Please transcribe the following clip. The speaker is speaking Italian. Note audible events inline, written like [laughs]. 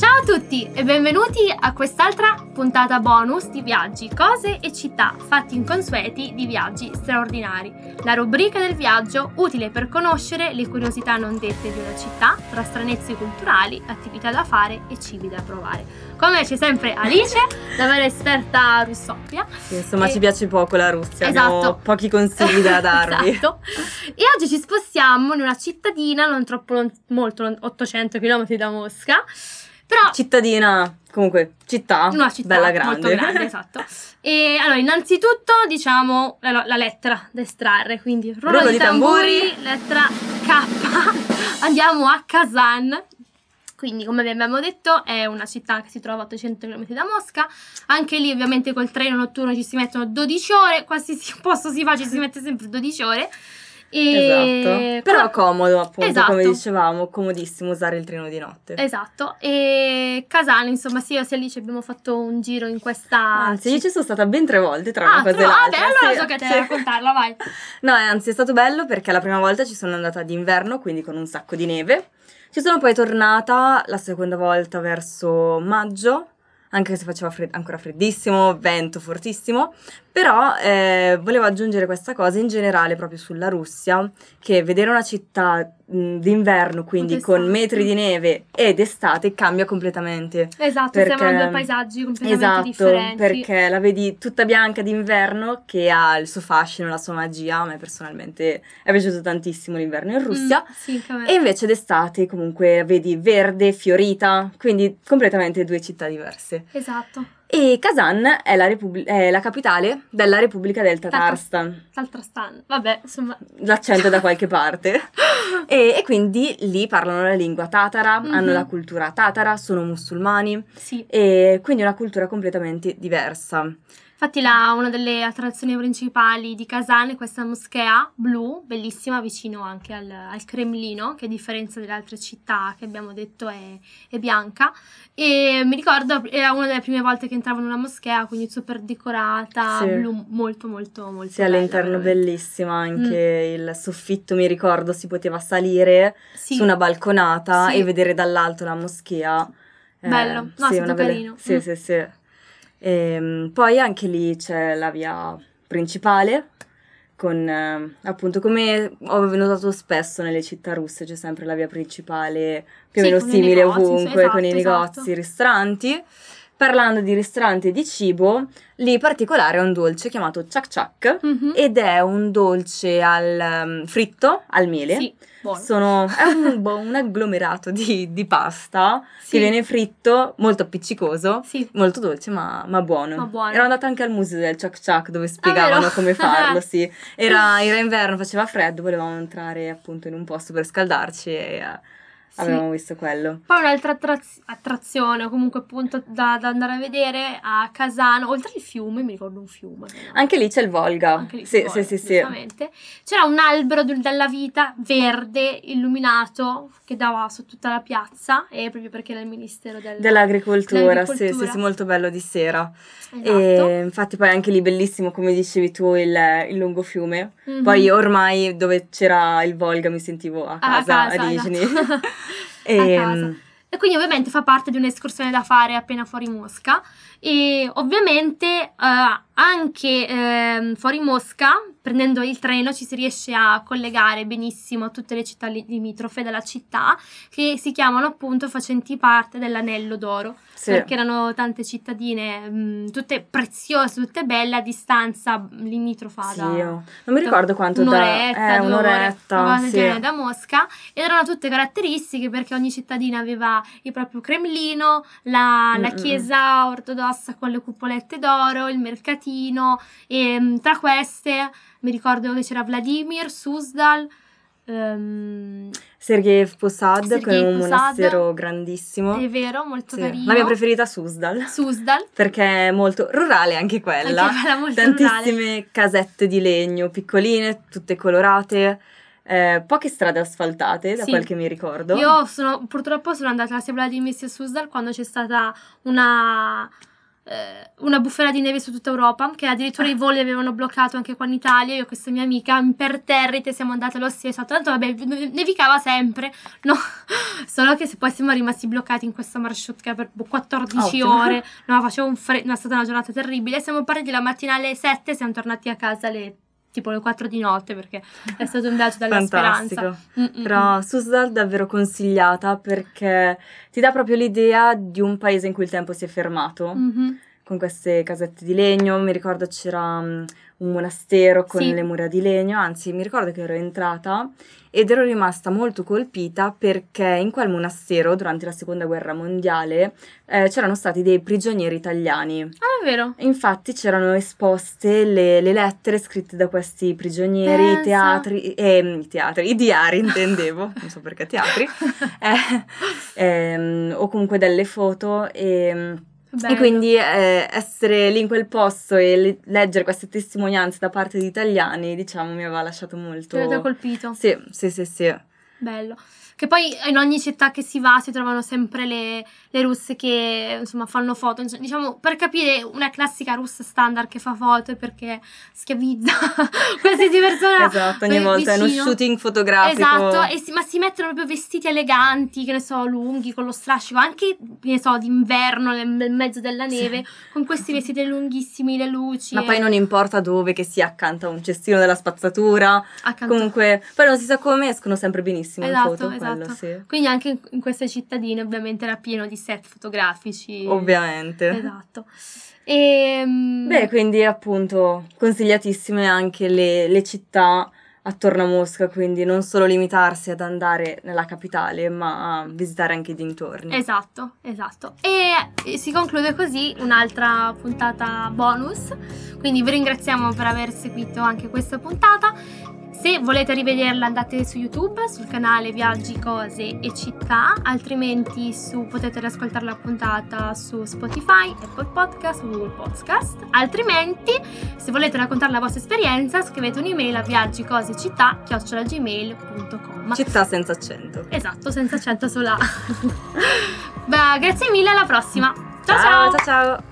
Ciao a tutti e benvenuti a quest'altra puntata bonus di viaggi, cose e città fatti inconsueti di viaggi straordinari. La rubrica del viaggio utile per conoscere le curiosità non dette di una città, tra stranezze culturali, attività da fare e cibi da provare. Come c'è sempre Alice, [laughs] la vera esperta russoppia. Sì, insomma, E- ci piace poco la Russia, Esatto. abbiamo pochi consigli da [laughs] darvi. esatto. E oggi ci spostiamo in una cittadina non troppo molto lon- 800 km da Mosca. Però Cittadina, comunque, città, una città bella grande. molto grande, esatto. E allora, innanzitutto diciamo la, la lettera da estrarre, quindi rullo, Rullo di di tamburi, tamburi. lettera K. [laughs] Andiamo a Kazan. Quindi, come vi abbiamo detto, è una città che si trova a 800 km da Mosca. Anche lì, ovviamente, col treno notturno ci si mettono 12 ore. Qualsiasi [laughs] posto si fa, ci si mette sempre 12 ore. E... Esatto. Però comodo, appunto, Esatto. come dicevamo, comodissimo usare il treno di notte. Esatto, e Casano, insomma, sì, io e Alice abbiamo fatto un giro in questa Anzi, io ci sono stata ben tre volte tra Ah, una cosa però- e ah, l'altra. beh, allora sì, so che te sì. raccontarla, vai. [laughs] No, anzi, è stato bello perché la prima volta ci sono andata d'inverno, quindi con un sacco di neve. Ci sono poi tornata la seconda volta verso maggio, anche se faceva fred- ancora freddissimo, vento fortissimo. Però eh, volevo aggiungere questa cosa in generale proprio sulla Russia, che vedere una città d'inverno, quindi con metri di neve ed estate, cambia completamente. Esatto, Perché- sembrano due paesaggi completamente Esatto, differenti. perché la vedi tutta bianca d'inverno che ha il suo fascino, la sua magia. A me personalmente è piaciuto tantissimo l'inverno in Russia. Mm, sì. E invece d'estate comunque vedi verde, fiorita, quindi completamente due città diverse. Esatto, E Kazan è la, repub- è la capitale della Repubblica del Tatarstan. l'altra stanza. Vabbè, insomma, L'accento è da qualche parte. [laughs] E, e quindi lì parlano la lingua tatara, Mhm. hanno la cultura tatara, sono musulmani sì. e quindi una cultura completamente diversa. Infatti la- una delle attrazioni principali di Kazan è questa moschea blu, bellissima, vicino anche al, al Cremlino, che a differenza delle altre città che abbiamo detto è, è bianca. E mi ricordo, era una delle prime volte che entravo in una moschea, quindi super decorata, Sì. blu, molto molto molto Sì, bella, all'interno veramente. bellissima, anche il soffitto, mi ricordo, si poteva salire Sì. su una balconata Sì. e vedere dall'alto la moschea. Eh, Bello. No, è sì, stato una bella- carino. Sì, Mm. sì, sì. Ehm, poi anche lì c'è la via principale, con eh, appunto come ho notato spesso nelle città russe, c'è sempre la via principale più o Sì, meno simile negozi, ovunque, esatto, con i negozi, esatto. i ristoranti. Parlando di ristoranti e di cibo, lì in particolare è un dolce chiamato chak chak Mhm. ed è un dolce al um, fritto al miele. Sì, buono. Sono, è un, [laughs] bo- un agglomerato di, di pasta Sì. che viene fritto, molto appiccicoso, Sì. molto dolce ma, ma buono. Ma buono. Ero andata anche al museo del chak chak dove spiegavano vero? come farlo, [laughs] sì. Era, era inverno, faceva freddo, volevamo entrare appunto in un posto per scaldarci e eh, Sì. avevamo visto quello. Poi un'altra attraz- attrazione, o comunque appunto da, da andare a vedere a Casano, oltre il fiume, mi ricordo un fiume. no? Anche lì c'è il Volga. Anche lì sì, vuole, sì, sì, sì. C'era un albero del- della vita verde illuminato che dava su tutta la piazza, e proprio perché era il ministero del- Dell'agricoltura, sì, sì, dell'agricoltura. sì, molto bello di sera. Esatto. E infatti poi anche lì bellissimo, come dicevi tu, il, il lungo fiume. Mhm. Poi ormai dove c'era il Volga mi sentivo a a casa, casa, a esatto. [laughs] E, a casa. E quindi ovviamente fa parte di un'escursione da fare appena fuori Mosca e ovviamente eh, anche ehm, fuori Mosca, prendendo il treno, ci si riesce a collegare benissimo a tutte le città li- limitrofe della città che si chiamano appunto facenti parte dell'anello d'oro. sì. Perché erano tante cittadine, mh, tutte preziose, tutte belle, a distanza limitrofa Sì, da, io non mi ricordo quanto da... un'oretta, Eh, due un'oretta, ore, sì. da Mosca ed erano tutte caratteristiche perché ogni cittadina aveva il proprio Cremlino, la, la chiesa ortodossa con le cupolette d'oro, il mercatino e mh, tra queste mi ricordo che c'era Vladimir, Suzdal, ehm, Sergei Posad, che è Sergei un Posad. monastero grandissimo. è vero, molto Sì. carino. La mia preferita Suzdal, Suzdal, perché è molto rurale anche quella. anche quella molto rurale. Tantissime casette di legno, piccoline, tutte colorate, eh, poche strade asfaltate, da Sì. quel che mi ricordo. Io sono, purtroppo sono andata sia a Vladimir sia a Suzdal quando c'è stata una eh, una bufera di neve su tutta Europa, che addirittura i voli avevano bloccato anche qua in Italia. Io e questa mia amica imperterrite siamo andate lo stesso. Tanto vabbè, nevicava sempre, [laughs] no? Solo che se poi siamo rimasti bloccati in questa marsciutka per 14 Ottimo. ore. No, faceva un freddo, è stata una giornata terribile. Siamo partiti la mattina alle 7 siamo tornati a casa alle tipo le 4 di notte perché è stato un viaggio dalla Fantastico. speranza. Mm-mm. Però Susdal davvero consigliata perché ti dà proprio l'idea di un paese in cui il tempo si è fermato. Mm-hmm. Con queste casette di legno, mi ricordo c'era um, un monastero con sì. le mura di legno, anzi mi ricordo che ero entrata ed ero rimasta molto colpita perché in quel monastero durante la seconda guerra mondiale eh, c'erano stati dei prigionieri italiani. Ah, è vero? Infatti c'erano esposte le, le lettere scritte da questi prigionieri, i teatri, eh, i teatri, i diari intendevo, non so perché teatri, [laughs] eh, ehm, o comunque delle foto e Bello. E quindi eh, essere lì in quel posto e le- leggere queste testimonianze da parte di italiani, diciamo, mi aveva lasciato molto... Ti aveva colpito? Sì, sì, sì, sì. Bello. Che poi in ogni città che si va si trovano sempre le, le russe che insomma fanno foto. Diciamo per capire una classica russa standard che fa foto perché schiavizza [laughs] qualsiasi persona. Esatto, ogni volta vicino. è uno shooting fotografico. Esatto, si, ma si mettono proprio vestiti eleganti, che ne so, lunghi, con lo strascico, anche che ne so, d'inverno nel mezzo della neve, sì. con questi vestiti lunghissimi, le luci. Ma e... poi non importa dove, che sia accanto a un cestino della spazzatura. Accanto. Comunque, poi non si sa come escono sempre benissimo esatto, in foto. Esatto esatto. sì. Quindi anche in queste cittadine ovviamente era pieno di set fotografici. Ovviamente. Esatto. E, ehm, Beh, quindi appunto consigliatissime anche le, le città attorno a Mosca, quindi non solo limitarsi ad andare nella capitale, ma a visitare anche i dintorni. Esatto, esatto. E si conclude così un'altra puntata bonus. Quindi vi ringraziamo per aver seguito anche questa puntata. Se volete rivederla andate su YouTube, sul canale Viaggi, Cose e Città, altrimenti su, potete riascoltare la puntata su Spotify, Apple Podcast, Google Podcast. Altrimenti, se volete raccontare la vostra esperienza, scrivete un'email a viaggi, cose, città, senza accento. Esatto, senza accento sulla... [laughs] Beh, grazie mille, alla prossima. ciao! ciao. ciao. ciao.